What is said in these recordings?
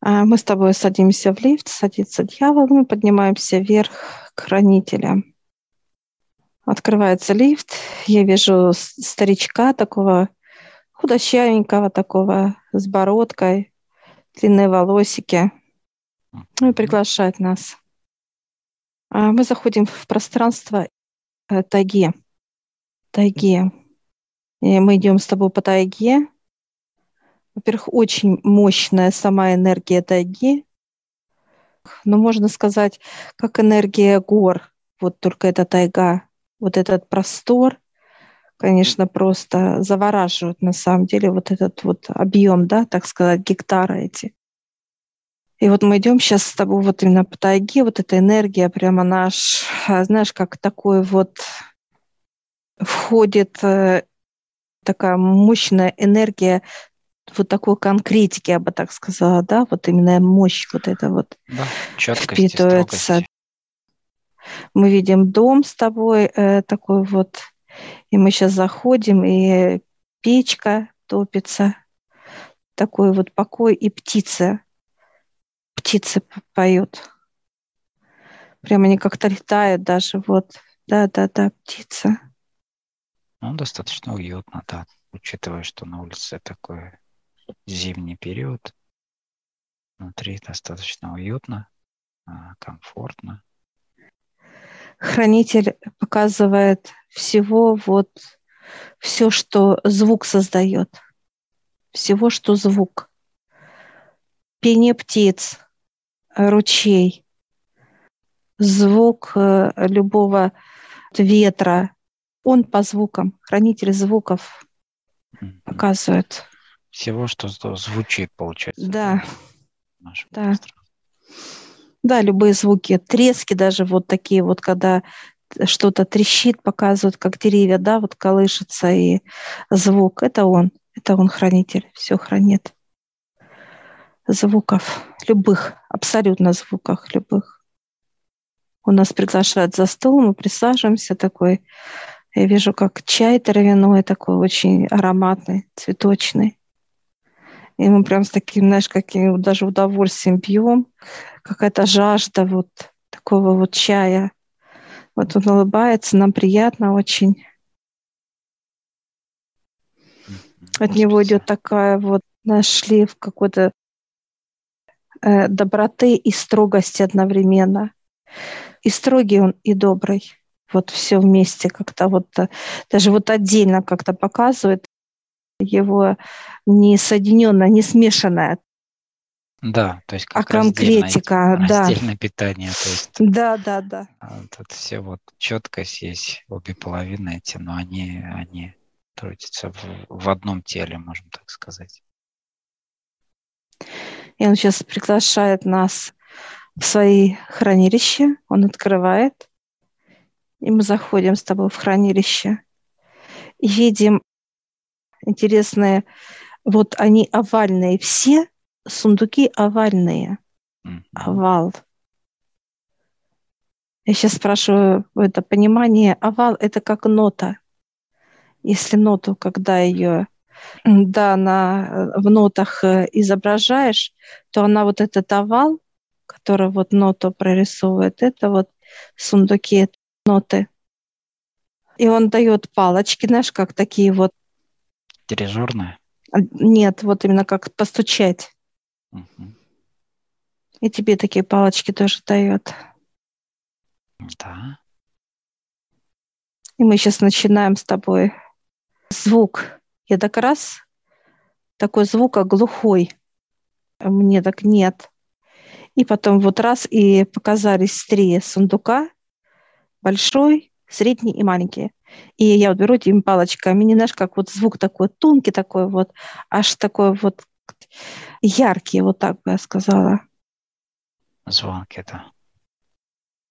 А мы с тобой садимся в лифт, садится дьявол, мы поднимаемся вверх к хранителям. Открывается лифт, я вижу старичка такого худощавенького такого, с бородкой, длинные волосики. Ну и приглашает нас. А мы заходим в пространство э, тайги. Тайги. И мы идем с тобой по тайге. Во-первых, очень мощная сама энергия тайги. Но можно сказать, как энергия гор. Вот только эта тайга, вот этот простор, конечно, просто завораживает на самом деле вот этот вот объем, да, так сказать, гектара эти. И вот мы идем сейчас с тобой вот именно по тайге, вот эта энергия прямо наш, а, знаешь, как такой вот входит э, такая мощная энергия вот такой конкретики, я бы так сказала, да, вот именно мощь вот это вот да, впитывается. Мы видим дом с тобой э, такой вот и мы сейчас заходим, и печка топится, такой вот покой, и птицы, птицы поют. Прямо они как-то летают даже, вот, да-да-да, птица. Ну, достаточно уютно, да, учитывая, что на улице такой зимний период. Внутри достаточно уютно, а, комфортно хранитель показывает всего вот все, что звук создает, всего, что звук. Пение птиц, ручей, звук э, любого ветра. Он по звукам, хранитель звуков показывает. Всего, что звучит, получается. Да. Да. Да, любые звуки, трески даже вот такие вот, когда что-то трещит, показывают, как деревья, да, вот колышется и звук. Это он, это он хранитель, все хранит. Звуков, любых, абсолютно звуках, любых. Он нас приглашает за стол, мы присаживаемся такой. Я вижу, как чай травяной такой, очень ароматный, цветочный. И мы прям с таким, знаешь, каким даже удовольствием пьем какая-то жажда вот такого вот чая. Вот он улыбается, нам приятно очень. От него идет такая вот наш шлейф какой-то э, доброты и строгости одновременно. И строгий он, и добрый. Вот все вместе как-то вот, э, даже вот отдельно как-то показывает его не соединенное, не смешанное. Да, то есть а как а конкретика, раздельное, да. раздельное питание. То есть, да, да, да. А, тут все вот четкость есть, обе половины эти, но они, они трудятся в, в одном теле, можем так сказать. И он сейчас приглашает нас в свои хранилища, он открывает, и мы заходим с тобой в хранилище и видим интересные, вот они овальные все, сундуки овальные. Mm-hmm. Овал. Я сейчас спрашиваю это понимание. Овал – это как нота. Если ноту, когда ее да, на, в нотах э, изображаешь, то она вот этот овал, который вот ноту прорисовывает, это вот сундуки, ноты. И он дает палочки, знаешь, как такие вот. Дирижерные? Нет, вот именно как постучать. Угу. И тебе такие палочки тоже дает. Да. И мы сейчас начинаем с тобой звук. Я так раз, такой звук а глухой. Мне так нет. И потом вот раз, и показались три сундука. Большой, средний и маленький. И я вот беру этими палочками, не знаешь, как вот звук такой тонкий такой вот, аж такой вот яркие, вот так бы я сказала. Звонки, да.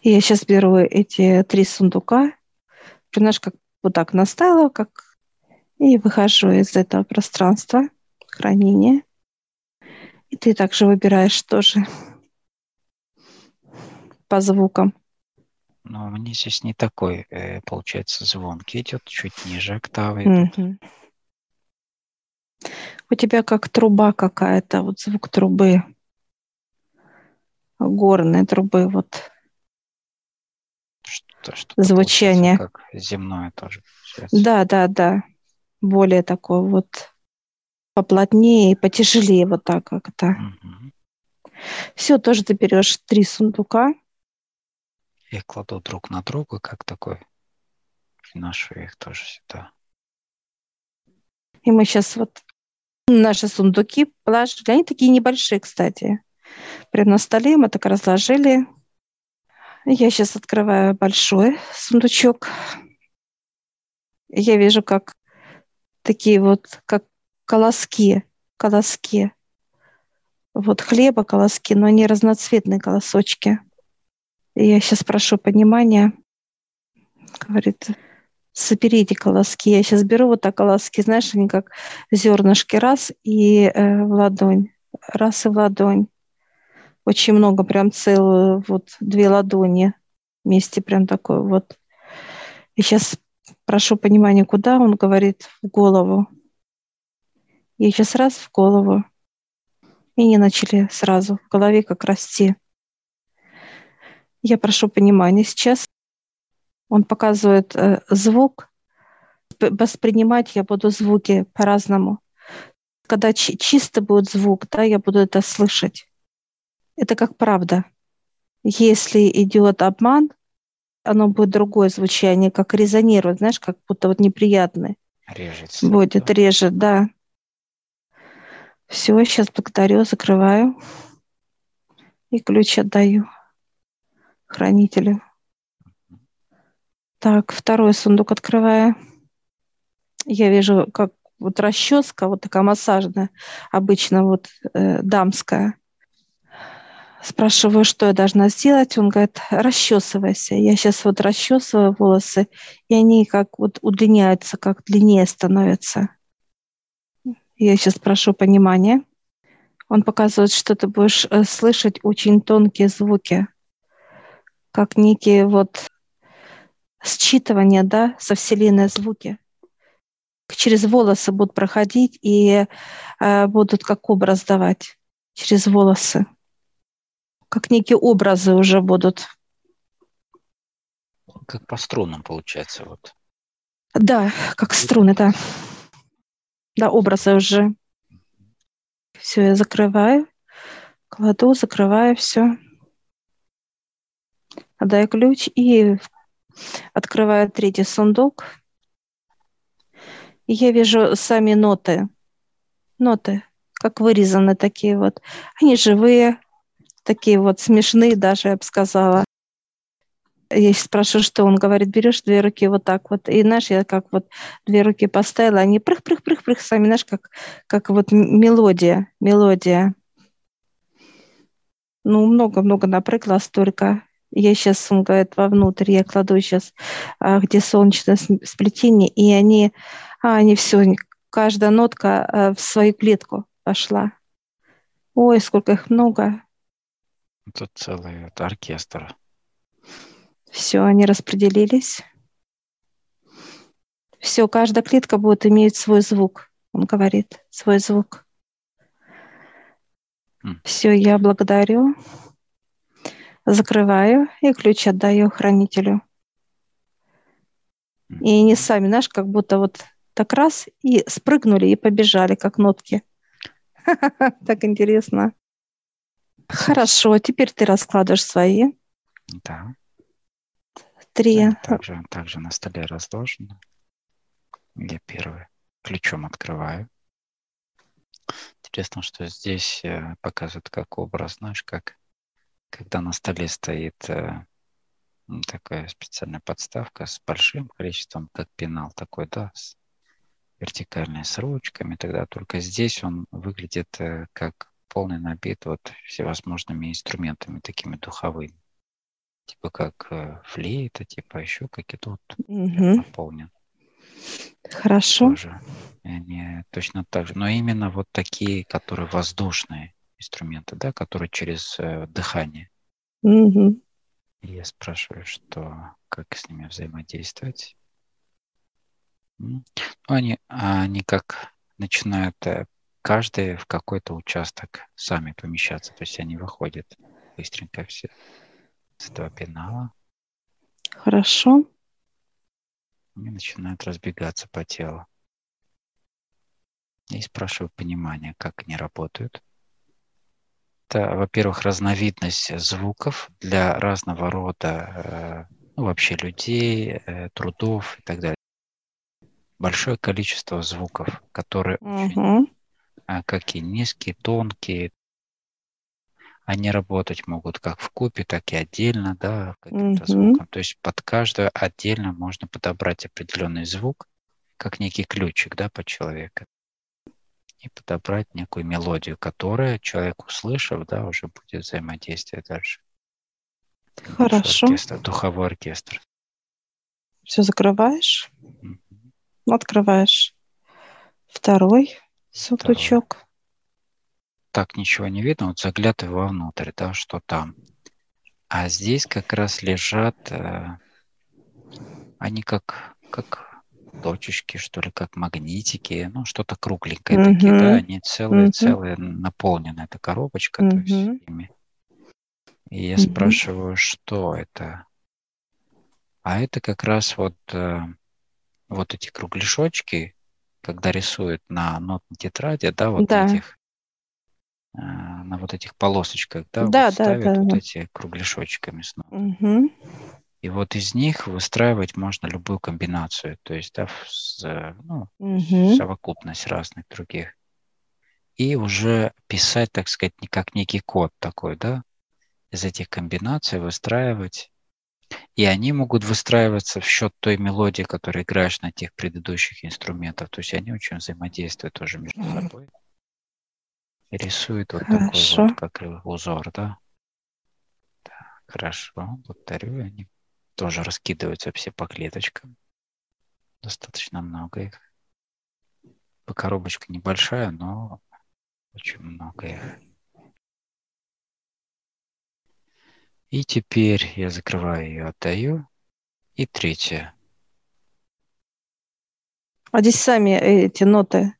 И я сейчас беру эти три сундука, знаешь, как вот так наставила, как и выхожу из этого пространства хранения. И ты также выбираешь тоже по звукам. Но мне здесь не такой, э, получается, звонкий идет, чуть ниже октавы. Mm-hmm. У тебя как труба какая-то, вот звук трубы. горные трубы, вот Что, что звучание. Как земное тоже. Да, да, да. Более такое вот поплотнее и потяжелее, вот так как-то. Угу. Все, тоже ты берешь три сундука. Я кладу друг на друга, как такой. Приношу их тоже сюда. И мы сейчас вот наши сундуки положили. Они такие небольшие, кстати. Прямо на столе мы так разложили. Я сейчас открываю большой сундучок. Я вижу, как такие вот, как колоски, колоски. Вот хлеба колоски, но они разноцветные колосочки. Я сейчас прошу понимания. Говорит, собери эти колоски. Я сейчас беру вот так колоски, знаешь, они как зернышки раз и э, в ладонь, раз и в ладонь. Очень много, прям целую, вот две ладони вместе, прям такой вот. И сейчас прошу понимания, куда он говорит в голову. И сейчас раз в голову. И не начали сразу в голове как расти. Я прошу понимания сейчас. Он показывает э, звук. Воспринимать я буду звуки по-разному. Когда чи- чисто будет звук, да, я буду это слышать. Это как правда. Если идет обман, оно будет другое звучание, как резонирует, знаешь, как будто вот неприятное. Режет. Будет, да. режет, да. Все, сейчас благодарю, закрываю. И ключ отдаю хранителю. Так, второй сундук открываю. Я вижу, как вот расческа, вот такая массажная, обычно вот э, дамская. Спрашиваю, что я должна сделать. Он говорит, расчесывайся. Я сейчас вот расчесываю волосы, и они как вот удлиняются, как длиннее становятся. Я сейчас прошу понимания. Он показывает, что ты будешь э, слышать очень тонкие звуки, как некие вот считывания, да, со Вселенной звуки. Через волосы будут проходить и э, будут как образ давать через волосы. Как некие образы уже будут. Как по струнам получается вот. Да, как струны, да. Да, образы уже. Все, я закрываю, кладу, закрываю все. Отдаю ключ и открываю третий сундук. И я вижу сами ноты. Ноты, как вырезаны такие вот. Они живые, такие вот смешные даже, я бы сказала. Я спрашиваю, что он говорит, берешь две руки вот так вот. И, знаешь, я как вот две руки поставила, они прых-прых-прых-прых сами, знаешь, как, как вот мелодия, мелодия. Ну, много-много напрыгла столько. Я сейчас, он говорит, вовнутрь, я кладу сейчас, а, где солнечное сплетение, и они, а, они все, каждая нотка а, в свою клетку пошла. Ой, сколько их много. Тут целый это оркестр. Все, они распределились. Все, каждая клетка будет иметь свой звук, он говорит, свой звук. Mm. Все, я благодарю, закрываю и ключ отдаю хранителю. И они сами, знаешь, как будто вот так раз и спрыгнули и побежали, как нотки. Так интересно. Хорошо, теперь ты раскладываешь свои. Да три. Также, также на столе разложено. Я первый ключом открываю. Интересно, что здесь э, показывает как образ, знаешь, как когда на столе стоит э, такая специальная подставка с большим количеством, как пенал такой, да, с вертикальной с ручками, тогда только здесь он выглядит э, как полный набит вот всевозможными инструментами такими духовыми типа как э, флейта, типа еще какие-то вот угу. наполнен. Хорошо. Тоже. И они точно так же. Но именно вот такие, которые воздушные инструменты, да, которые через э, дыхание. Угу. И я спрашиваю, что как с ними взаимодействовать. Ну, они, они как начинают э, каждый в какой-то участок сами помещаться, то есть они выходят быстренько все с этого пенала. Хорошо. И начинают разбегаться по телу. И спрашиваю понимание, как они работают. Это, во-первых, разновидность звуков для разного рода, э, ну, вообще людей, э, трудов и так далее. Большое количество звуков, которые угу. очень, какие низкие, тонкие, они работать могут как в купе, так и отдельно, да, каким-то mm-hmm. звуком. То есть под каждую отдельно можно подобрать определенный звук, как некий ключик, да, под человека. И подобрать некую мелодию, которая человек, услышав, да, уже будет взаимодействие дальше. Хорошо. Оркестр, духовой оркестр. Все закрываешь, mm-hmm. открываешь. Второй сундучок. Второй так ничего не видно, вот заглядывай вовнутрь, да, что там. А здесь как раз лежат, э, они как, как точечки, что ли, как магнитики, ну, что-то кругленькое mm-hmm. такие, да, они целые-целые, mm-hmm. наполнены, эта коробочка, mm-hmm. то есть ими. И я mm-hmm. спрашиваю, что это? А это как раз вот, э, вот эти кругляшочки, когда рисуют на нотной тетради, да, вот да. этих а, на вот этих полосочках, да, да, вот да, ставят да, вот да. эти кругляшочками снова. Угу. И вот из них выстраивать можно любую комбинацию, то есть да, с, ну, угу. совокупность разных других. И уже писать, так сказать, как некий код такой, да, из этих комбинаций выстраивать. И они могут выстраиваться в счет той мелодии, которую играешь на тех предыдущих инструментах. То есть они очень взаимодействуют тоже между собой рисует вот хорошо. такой вот, как узор, да? Так, хорошо, благодарю. Они тоже раскидываются все по клеточкам. Достаточно много их. По коробочка небольшая, но очень много их. И теперь я закрываю ее, отдаю. И третье. А здесь сами эти ноты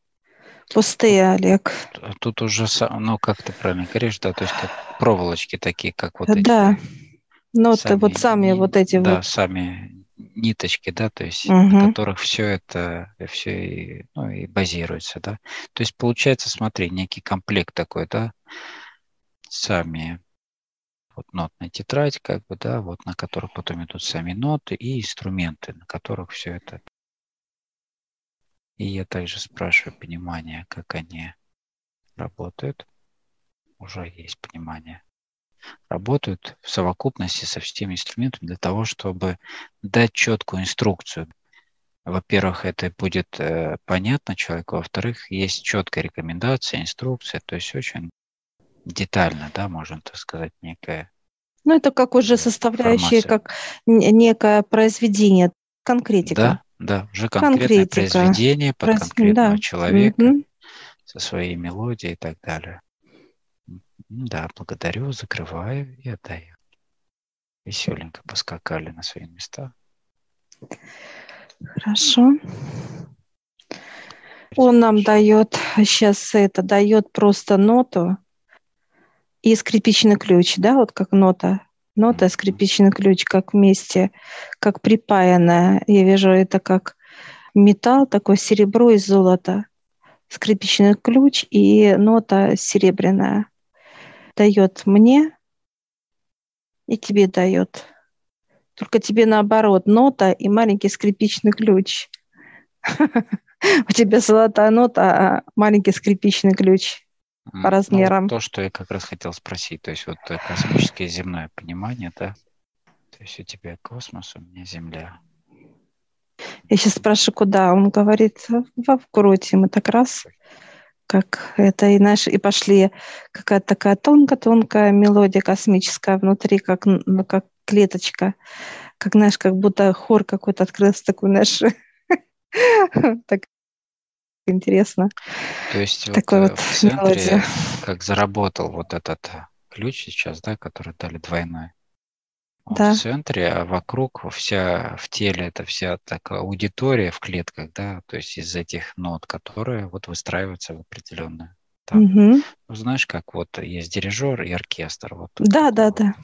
Пустые, Олег. Тут уже, ну, как ты правильно говоришь, да, то есть как проволочки такие, как вот эти. Да, ну, сами, вот сами вот эти да, вот. сами ниточки, да, то есть угу. на которых все это, все и, ну, и базируется, да. То есть получается, смотри, некий комплект такой, да, сами вот нотная тетрадь, как бы, да, вот на которых потом идут сами ноты и инструменты, на которых все это и я также спрашиваю понимание, как они работают. Уже есть понимание. Работают в совокупности со всеми инструментами для того, чтобы дать четкую инструкцию. Во-первых, это будет э, понятно человеку. Во-вторых, есть четкая рекомендация, инструкция. То есть очень детально, да, можно так сказать, некая ну, это как уже составляющая, как некое произведение, конкретика. Да, да, уже конкретное Конкретика. произведение под Раз... конкретного да. человека угу. со своей мелодией и так далее. Да, благодарю, закрываю и отдаю. Веселенько поскакали на свои места. Хорошо. Он нам дает, сейчас это дает просто ноту и скрипичный ключ, да, вот как нота нота, скрипичный ключ, как вместе, как припаянная. Я вижу это как металл, такое серебро и золото. Скрипичный ключ и нота серебряная. Дает мне и тебе дает. Только тебе наоборот, нота и маленький скрипичный ключ. У тебя золотая нота, а маленький скрипичный ключ по ну, размерам. Ну, то, что я как раз хотел спросить, то есть вот космическое земное понимание, да? То есть у тебя космос, у меня Земля. Я сейчас спрашиваю, куда? Он говорит, в Грузии. Мы так раз, как это, и, знаешь, и пошли какая-то такая тонкая-тонкая мелодия космическая внутри, как, ну, как клеточка. Как, знаешь, как будто хор какой-то открылся, такой, знаешь, так интересно. То есть Такой вот, вот в центре, как заработал вот этот ключ сейчас, да, который дали двойной. Вот да. В центре, а вокруг вся в теле это вся такая аудитория в клетках, да, то есть из этих нот, которые вот выстраиваются в определенную Там, угу. знаешь, как вот есть дирижер и оркестр. Вот да, да, да.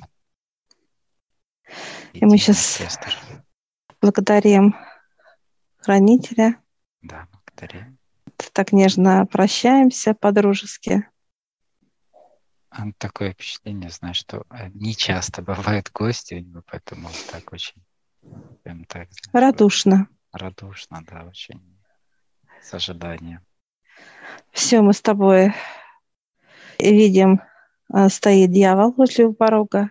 И мы сейчас оркестр. благодарим хранителя. Да, благодарим. Так нежно прощаемся по-дружески. Такое впечатление, знаешь, что э, не часто бывают гости у него, поэтому так очень прям так. Знаешь, радушно. Радушно, да, очень с ожиданием. Все, мы с тобой видим, э, стоит дьявол возле порога.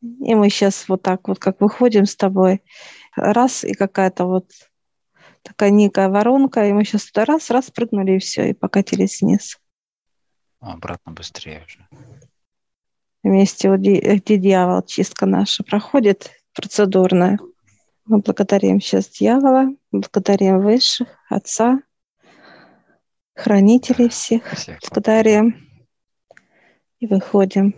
И мы сейчас вот так вот, как выходим с тобой, раз, и какая-то вот такая некая воронка, и мы сейчас туда раз, раз прыгнули, и все, и покатились вниз. Обратно быстрее уже. Вместе, где дьявол, чистка наша проходит, процедурная. Мы благодарим сейчас дьявола, благодарим высших, Отца, хранителей всех, всех благодарим. И выходим